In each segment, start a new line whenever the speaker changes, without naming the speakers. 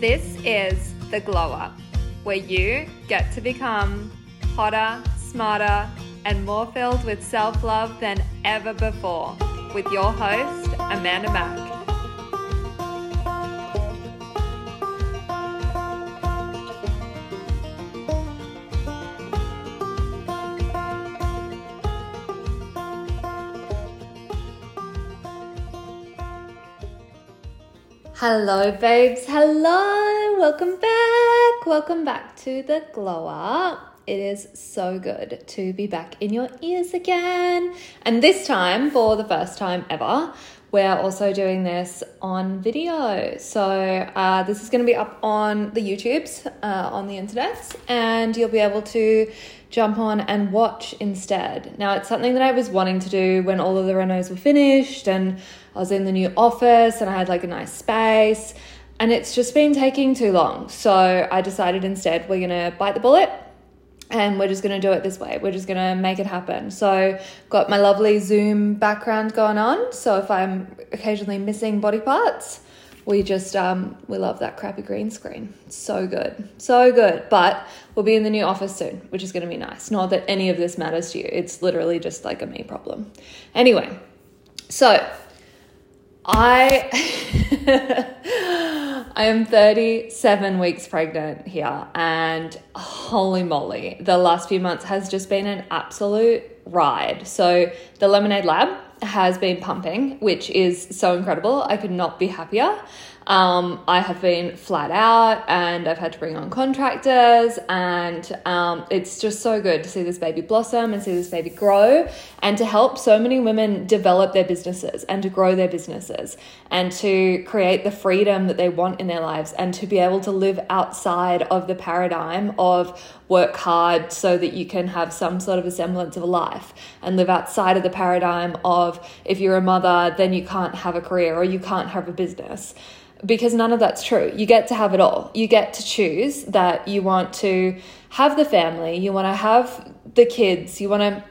This is The Glow Up, where you get to become hotter, smarter, and more filled with self love than ever before, with your host, Amanda Mack. Hello, babes. Hello. Welcome back. Welcome back to the Glow Up. It is so good to be back in your ears again. And this time, for the first time ever, we're also doing this on video. So, uh, this is going to be up on the YouTubes, uh, on the internet, and you'll be able to jump on and watch instead. Now, it's something that I was wanting to do when all of the renos were finished and I was in the new office and I had like a nice space. And it's just been taking too long. So I decided instead we're going to bite the bullet and we're just going to do it this way. We're just going to make it happen. So, got my lovely Zoom background going on. So, if I'm occasionally missing body parts, we just um, we love that crappy green screen. So good, so good. But we'll be in the new office soon, which is going to be nice. Not that any of this matters to you. It's literally just like a me problem. Anyway, so I I am 37 weeks pregnant here and holy moly, the last few months has just been an absolute ride. So the Lemonade Lab has been pumping, which is so incredible. I could not be happier. Um, I have been flat out and I've had to bring on contractors, and um, it's just so good to see this baby blossom and see this baby grow and to help so many women develop their businesses and to grow their businesses and to create the freedom that they want in their lives and to be able to live outside of the paradigm of work hard so that you can have some sort of a semblance of a life and live outside of the paradigm of if you're a mother, then you can't have a career or you can't have a business because none of that's true. You get to have it all. You get to choose that you want to have the family, you want to have the kids, you want to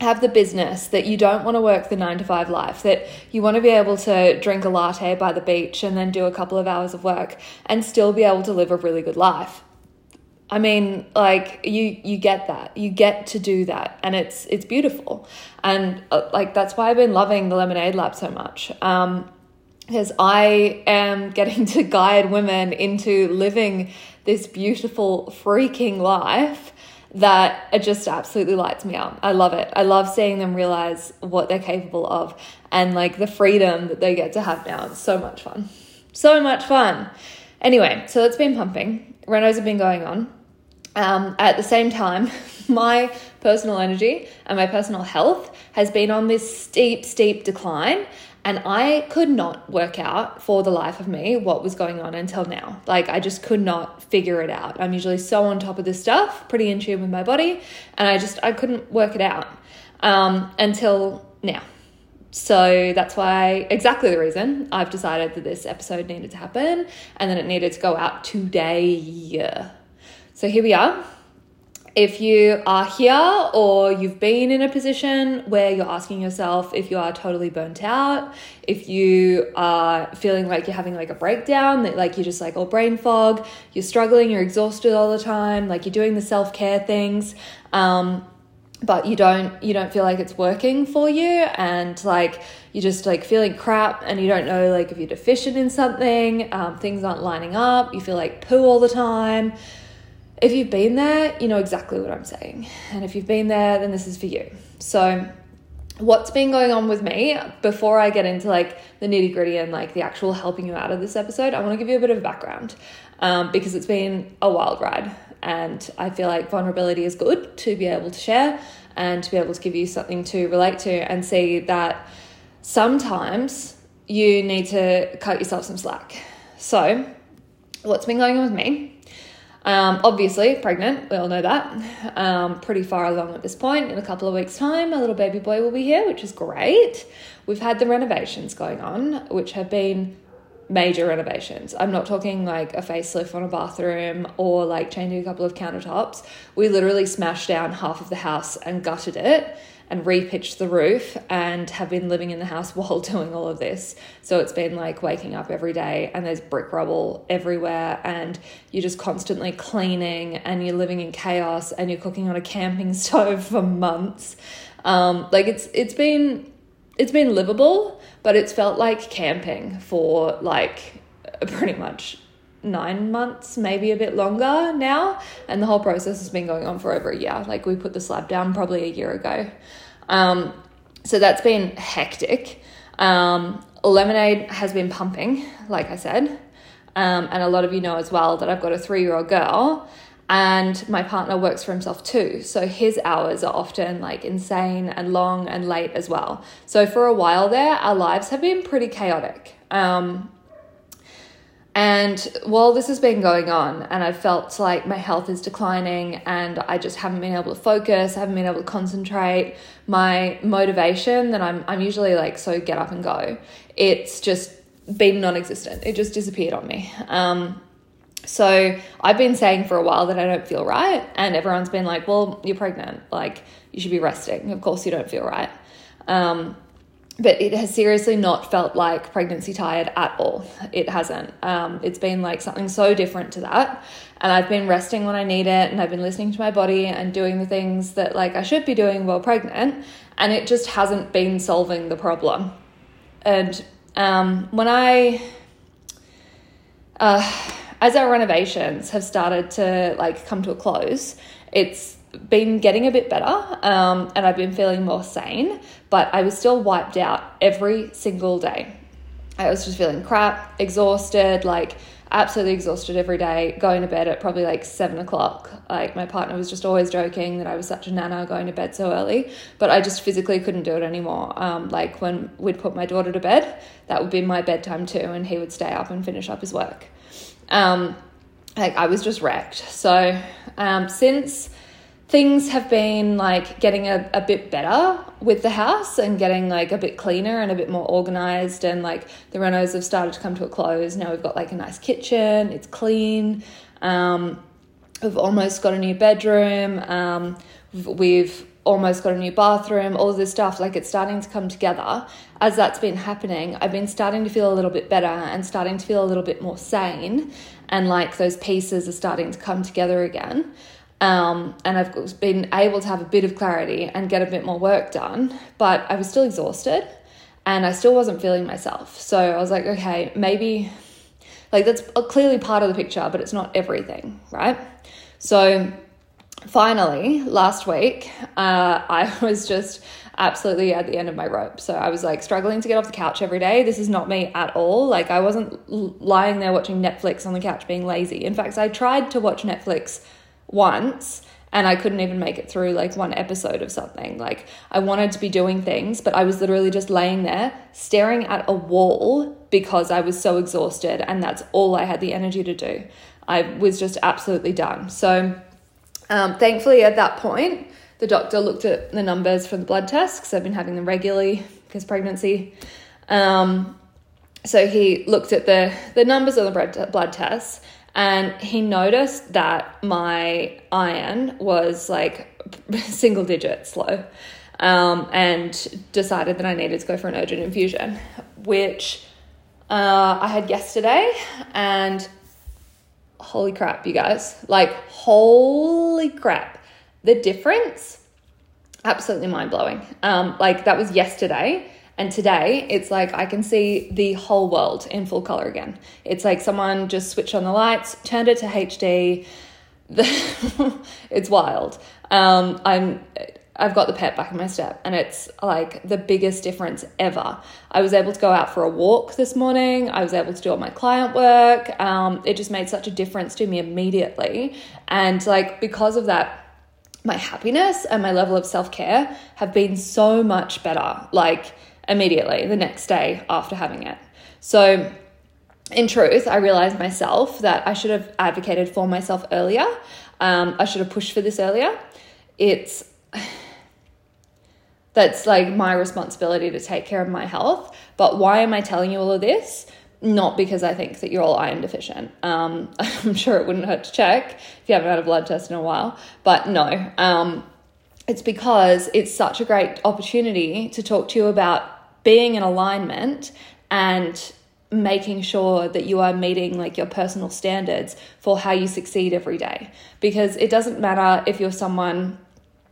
have the business, that you don't want to work the nine to five life, that you want to be able to drink a latte by the beach and then do a couple of hours of work and still be able to live a really good life. I mean, like you you get that. You get to do that and it's it's beautiful. And uh, like that's why I've been loving the Lemonade Lab so much. Um because I am getting to guide women into living this beautiful, freaking life that it just absolutely lights me up. I love it. I love seeing them realize what they're capable of and like the freedom that they get to have now. It's so much fun. So much fun. Anyway, so it's been pumping. Renos have been going on. Um, at the same time, my personal energy and my personal health has been on this steep, steep decline. And I could not work out for the life of me what was going on until now. Like, I just could not figure it out. I'm usually so on top of this stuff, pretty in tune with my body, and I just, I couldn't work it out um, until now. So that's why, exactly the reason I've decided that this episode needed to happen and then it needed to go out today. So here we are if you are here or you've been in a position where you're asking yourself if you are totally burnt out, if you are feeling like you're having like a breakdown, that like you're just like all brain fog, you're struggling, you're exhausted all the time, like you're doing the self care things, um, but you don't you don't feel like it's working for you, and like you're just like feeling crap, and you don't know like if you're deficient in something, um, things aren't lining up, you feel like poo all the time if you've been there, you know exactly what I'm saying. And if you've been there, then this is for you. So, what's been going on with me before I get into like the nitty gritty and like the actual helping you out of this episode, I want to give you a bit of background um, because it's been a wild ride. And I feel like vulnerability is good to be able to share and to be able to give you something to relate to and see that sometimes you need to cut yourself some slack. So, what's been going on with me um, obviously, pregnant, we all know that. Um, pretty far along at this point. In a couple of weeks' time, a little baby boy will be here, which is great. We've had the renovations going on, which have been major renovations. I'm not talking like a facelift on a bathroom or like changing a couple of countertops. We literally smashed down half of the house and gutted it and repitched the roof and have been living in the house while doing all of this. So it's been like waking up every day and there's brick rubble everywhere and you're just constantly cleaning and you're living in chaos and you're cooking on a camping stove for months. Um, like it's it's been it's been livable, but it's felt like camping for like pretty much nine months, maybe a bit longer now. And the whole process has been going on for over a year. Like we put the slab down probably a year ago. Um, so that's been hectic. Um, lemonade has been pumping, like I said. Um, and a lot of you know as well that I've got a three year old girl and my partner works for himself too. So his hours are often like insane and long and late as well. So for a while there, our lives have been pretty chaotic. Um, and while this has been going on, and I've felt like my health is declining, and I just haven't been able to focus, I haven't been able to concentrate, my motivation that I'm, I'm usually like so get up and go, it's just been non existent. It just disappeared on me. Um, so I've been saying for a while that I don't feel right, and everyone's been like, well, you're pregnant, like you should be resting. Of course, you don't feel right. Um, but it has seriously not felt like pregnancy tired at all. It hasn't. Um, it's been like something so different to that. And I've been resting when I need it, and I've been listening to my body and doing the things that like I should be doing while pregnant, and it just hasn't been solving the problem. And um, when I, uh, as our renovations have started to like come to a close, it's been getting a bit better um, and I've been feeling more sane, but I was still wiped out every single day. I was just feeling crap, exhausted, like absolutely exhausted every day, going to bed at probably like seven o'clock. Like my partner was just always joking that I was such a nana going to bed so early, but I just physically couldn't do it anymore. Um, like when we'd put my daughter to bed, that would be my bedtime too, and he would stay up and finish up his work. Um, like I was just wrecked. So um, since things have been like getting a, a bit better with the house and getting like a bit cleaner and a bit more organized and like the renos have started to come to a close. Now we've got like a nice kitchen. It's clean. Um, we've almost got a new bedroom. Um, we've almost got a new bathroom. All this stuff like it's starting to come together. As that's been happening i've been starting to feel a little bit better and starting to feel a little bit more sane. And like those pieces are starting to come together again um, and I've been able to have a bit of clarity and get a bit more work done, but I was still exhausted and I still wasn't feeling myself. So I was like, okay, maybe like that's clearly part of the picture, but it's not everything, right? So finally, last week, uh, I was just absolutely at the end of my rope. So I was like struggling to get off the couch every day. This is not me at all. Like I wasn't lying there watching Netflix on the couch being lazy. In fact, I tried to watch Netflix once and I couldn't even make it through like one episode of something. Like I wanted to be doing things, but I was literally just laying there staring at a wall because I was so exhausted and that's all I had the energy to do. I was just absolutely done. So um, thankfully at that point, the doctor looked at the numbers from the blood tests because I've been having them regularly because pregnancy. Um, so he looked at the the numbers on the blood tests and he noticed that my iron was like single digits low um, and decided that I needed to go for an urgent infusion, which uh, I had yesterday. And holy crap, you guys, like, holy crap, the difference absolutely mind blowing. Um, like, that was yesterday. And today, it's like I can see the whole world in full color again. It's like someone just switched on the lights, turned it to HD. it's wild. Um, I'm. I've got the pet back in my step, and it's like the biggest difference ever. I was able to go out for a walk this morning. I was able to do all my client work. Um, it just made such a difference to me immediately, and like because of that, my happiness and my level of self care have been so much better. Like immediately the next day after having it. So, in truth, I realized myself that I should have advocated for myself earlier. Um, I should have pushed for this earlier. It's that's like my responsibility to take care of my health. But why am I telling you all of this? Not because I think that you're all iron deficient. Um, I'm sure it wouldn't hurt to check if you haven't had a blood test in a while. But no, um, it's because it's such a great opportunity to talk to you about being in alignment and making sure that you are meeting like your personal standards for how you succeed every day because it doesn't matter if you're someone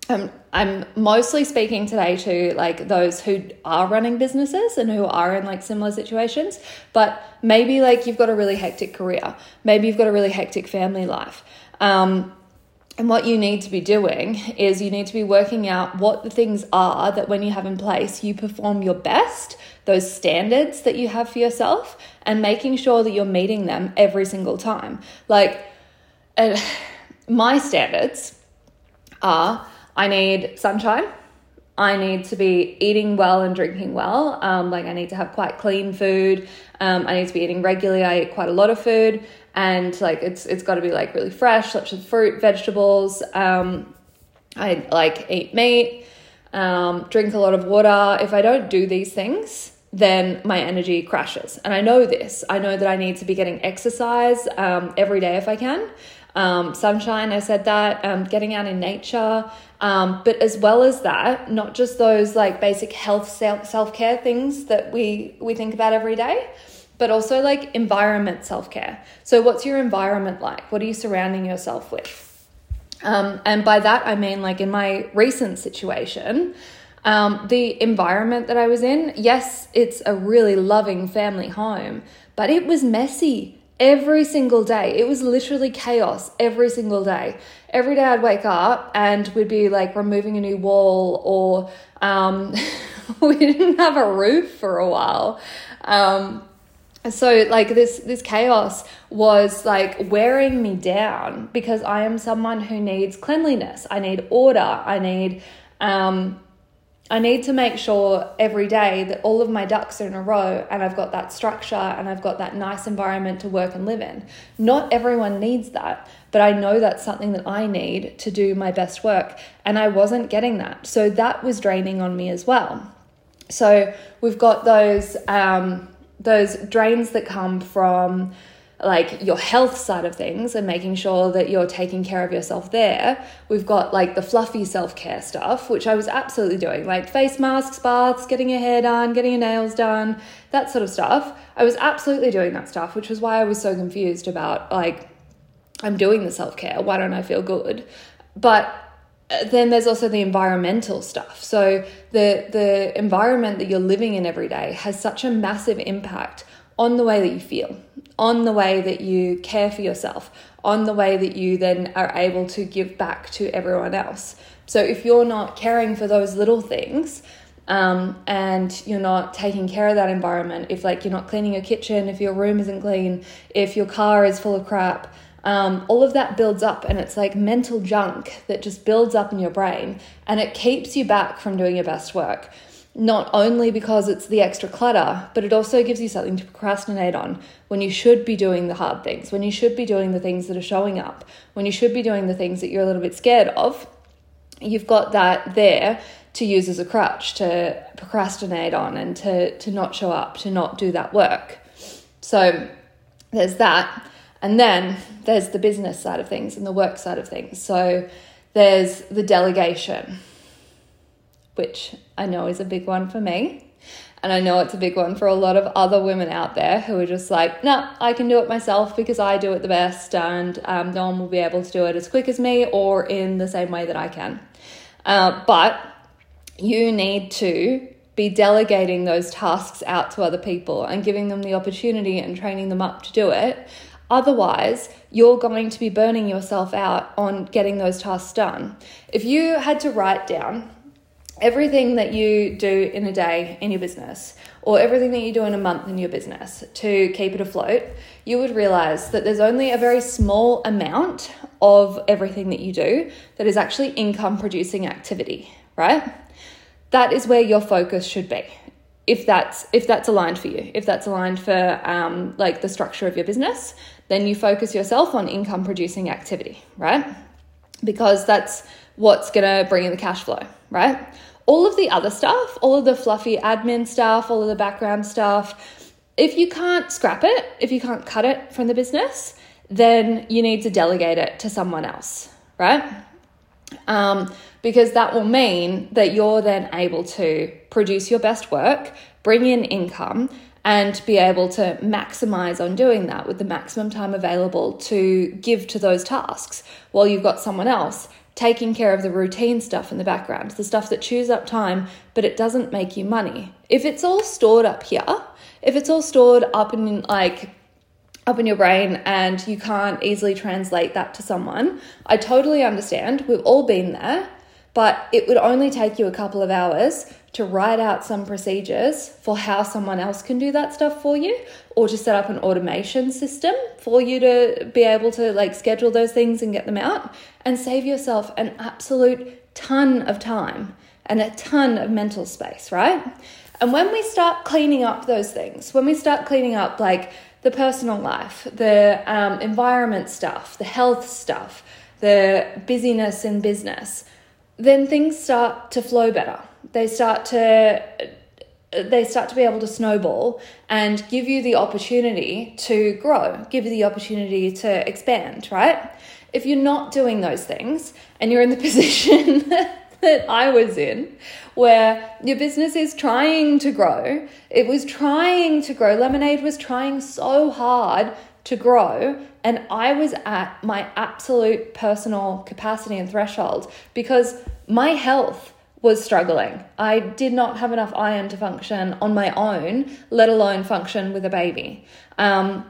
um, I'm mostly speaking today to like those who are running businesses and who are in like similar situations, but maybe like you've got a really hectic career, maybe you've got a really hectic family life. Um, and what you need to be doing is you need to be working out what the things are that when you have in place, you perform your best, those standards that you have for yourself, and making sure that you're meeting them every single time. Like, uh, my standards are I need sunshine. I need to be eating well and drinking well. Um, like, I need to have quite clean food. Um, I need to be eating regularly. I eat quite a lot of food and like it's it's got to be like really fresh, such as fruit, vegetables. Um, I like eat meat, um, drink a lot of water. If I don't do these things, then my energy crashes. And I know this. I know that I need to be getting exercise um, every day if I can. Um, sunshine, I said that, um, getting out in nature. Um, but as well as that, not just those like basic health self care things that we, we think about every day, but also like environment self care. So, what's your environment like? What are you surrounding yourself with? Um, and by that, I mean, like in my recent situation, um, the environment that I was in, yes, it's a really loving family home, but it was messy every single day. It was literally chaos every single day. Every day I'd wake up and we'd be like removing a new wall, or um, we didn't have a roof for a while. Um, so like this this chaos was like wearing me down because I am someone who needs cleanliness. I need order. I need um I need to make sure every day that all of my ducks are in a row and I've got that structure and I've got that nice environment to work and live in. Not everyone needs that, but I know that's something that I need to do my best work. And I wasn't getting that. So that was draining on me as well. So we've got those um, those drains that come from like your health side of things and making sure that you're taking care of yourself there. We've got like the fluffy self care stuff, which I was absolutely doing, like face masks, baths, getting your hair done, getting your nails done, that sort of stuff. I was absolutely doing that stuff, which was why I was so confused about like, I'm doing the self care. Why don't I feel good? But then there's also the environmental stuff. So the the environment that you're living in every day has such a massive impact on the way that you feel, on the way that you care for yourself, on the way that you then are able to give back to everyone else. So if you're not caring for those little things, um, and you're not taking care of that environment, if like you're not cleaning your kitchen, if your room isn't clean, if your car is full of crap, um, all of that builds up and it's like mental junk that just builds up in your brain and it keeps you back from doing your best work. Not only because it's the extra clutter, but it also gives you something to procrastinate on when you should be doing the hard things, when you should be doing the things that are showing up, when you should be doing the things that you're a little bit scared of. You've got that there to use as a crutch to procrastinate on and to, to not show up, to not do that work. So there's that. And then there's the business side of things and the work side of things. So there's the delegation, which I know is a big one for me. And I know it's a big one for a lot of other women out there who are just like, no, I can do it myself because I do it the best, and um, no one will be able to do it as quick as me or in the same way that I can. Uh, but you need to be delegating those tasks out to other people and giving them the opportunity and training them up to do it Otherwise, you're going to be burning yourself out on getting those tasks done. If you had to write down everything that you do in a day in your business, or everything that you do in a month in your business to keep it afloat, you would realize that there's only a very small amount of everything that you do that is actually income producing activity, right? That is where your focus should be if that's if that's aligned for you if that's aligned for um, like the structure of your business then you focus yourself on income producing activity right? Because that's what's going to bring in the cash flow right? All of the other stuff all of the fluffy admin stuff all of the background stuff if you can't scrap it if you can't cut it from the business then you need to delegate it to someone else right? Um, because that will mean that you're then able to produce your best work, bring in income, and be able to maximize on doing that with the maximum time available to give to those tasks while you've got someone else taking care of the routine stuff in the background, the stuff that chews up time, but it doesn't make you money. If it's all stored up here, if it's all stored up in like up in your brain and you can't easily translate that to someone, I totally understand. We've all been there, but it would only take you a couple of hours to write out some procedures for how someone else can do that stuff for you or to set up an automation system for you to be able to like schedule those things and get them out and save yourself an absolute ton of time and a ton of mental space, right? And when we start cleaning up those things, when we start cleaning up like the personal life, the um, environment stuff, the health stuff, the busyness in business, then things start to flow better they start to they start to be able to snowball and give you the opportunity to grow, give you the opportunity to expand, right? If you're not doing those things and you're in the position that I was in, where your business is trying to grow, it was trying to grow. Lemonade was trying so hard to grow, and I was at my absolute personal capacity and threshold because my health was struggling. I did not have enough iron to function on my own, let alone function with a baby. Um,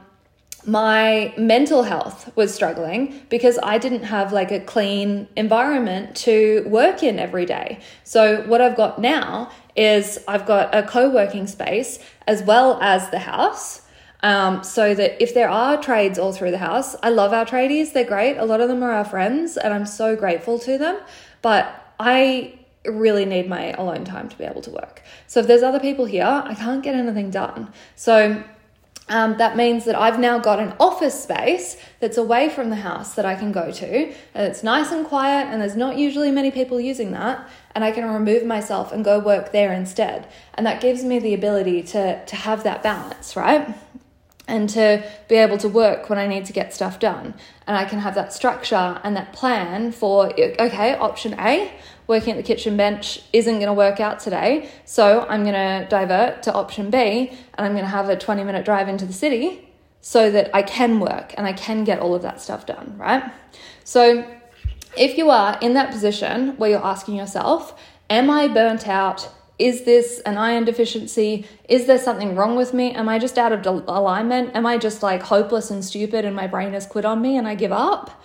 my mental health was struggling because I didn't have like a clean environment to work in every day. So, what I've got now is I've got a co working space as well as the house. Um, so that if there are trades all through the house, I love our tradies, they're great. A lot of them are our friends, and I'm so grateful to them. But I really need my alone time to be able to work. So if there's other people here, I can't get anything done. So um, that means that I've now got an office space that's away from the house that I can go to, and it's nice and quiet, and there's not usually many people using that, and I can remove myself and go work there instead. And that gives me the ability to, to have that balance, right? and to be able to work when I need to get stuff done. And I can have that structure and that plan for, okay, option A, working at the kitchen bench isn't going to work out today. So I'm going to divert to option B and I'm going to have a 20 minute drive into the city so that I can work and I can get all of that stuff done, right? So if you are in that position where you're asking yourself, Am I burnt out? Is this an iron deficiency? Is there something wrong with me? Am I just out of alignment? Am I just like hopeless and stupid and my brain has quit on me and I give up?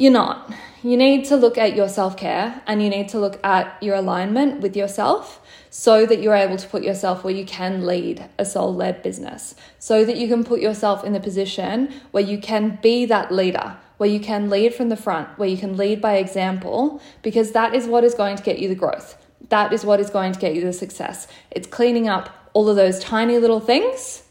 You're not. You need to look at your self care and you need to look at your alignment with yourself so that you're able to put yourself where you can lead a soul led business, so that you can put yourself in the position where you can be that leader, where you can lead from the front, where you can lead by example, because that is what is going to get you the growth. That is what is going to get you the success. It's cleaning up all of those tiny little things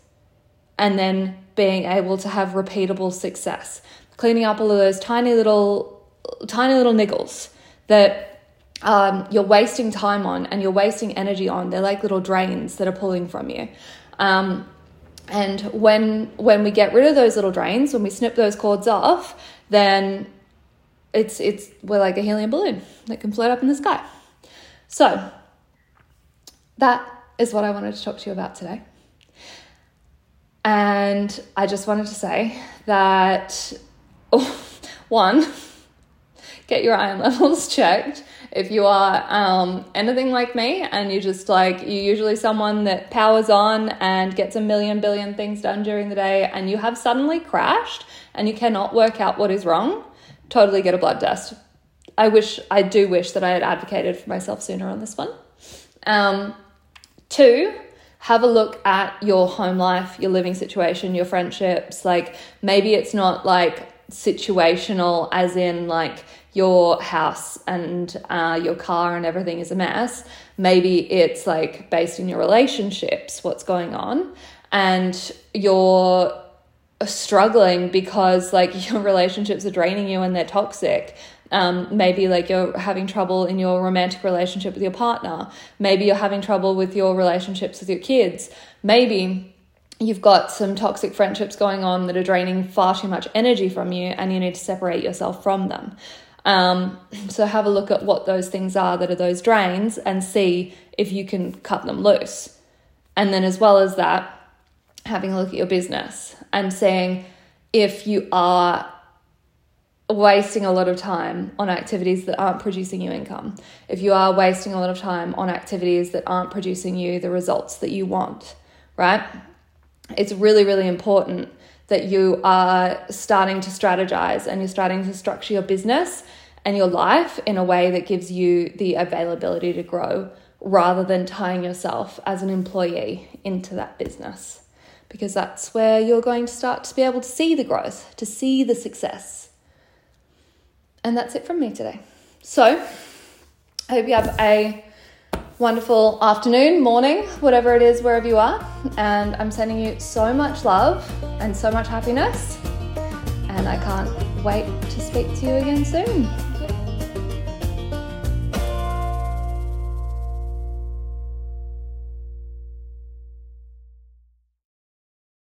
and then being able to have repeatable success cleaning up all of those tiny little, tiny little niggles that um, you're wasting time on and you're wasting energy on. They're like little drains that are pulling from you. Um, and when when we get rid of those little drains, when we snip those cords off, then it's it's we're like a helium balloon that can float up in the sky. So that is what I wanted to talk to you about today. And I just wanted to say that one, get your iron levels checked. If you are um, anything like me and you're just like, you're usually someone that powers on and gets a million billion things done during the day and you have suddenly crashed and you cannot work out what is wrong, totally get a blood test. I wish, I do wish that I had advocated for myself sooner on this one. Um, two, have a look at your home life, your living situation, your friendships. Like maybe it's not like situational, as in like your house and uh, your car and everything is a mess. Maybe it's like based in your relationships, what's going on, and you're struggling because like your relationships are draining you and they're toxic. Um, maybe like you're having trouble in your romantic relationship with your partner. Maybe you're having trouble with your relationships with your kids. Maybe you've got some toxic friendships going on that are draining far too much energy from you and you need to separate yourself from them. Um, so have a look at what those things are that are those drains and see if you can cut them loose. And then, as well as that, having a look at your business and seeing if you are wasting a lot of time on activities that aren't producing you income, if you are wasting a lot of time on activities that aren't producing you the results that you want, right? It's really, really important that you are starting to strategize and you're starting to structure your business and your life in a way that gives you the availability to grow rather than tying yourself as an employee into that business. Because that's where you're going to start to be able to see the growth, to see the success. And that's it from me today. So, I hope you have a wonderful afternoon, morning, whatever it is, wherever you are. And I'm sending you so much love and so much happiness. And I can't wait to speak to you again soon.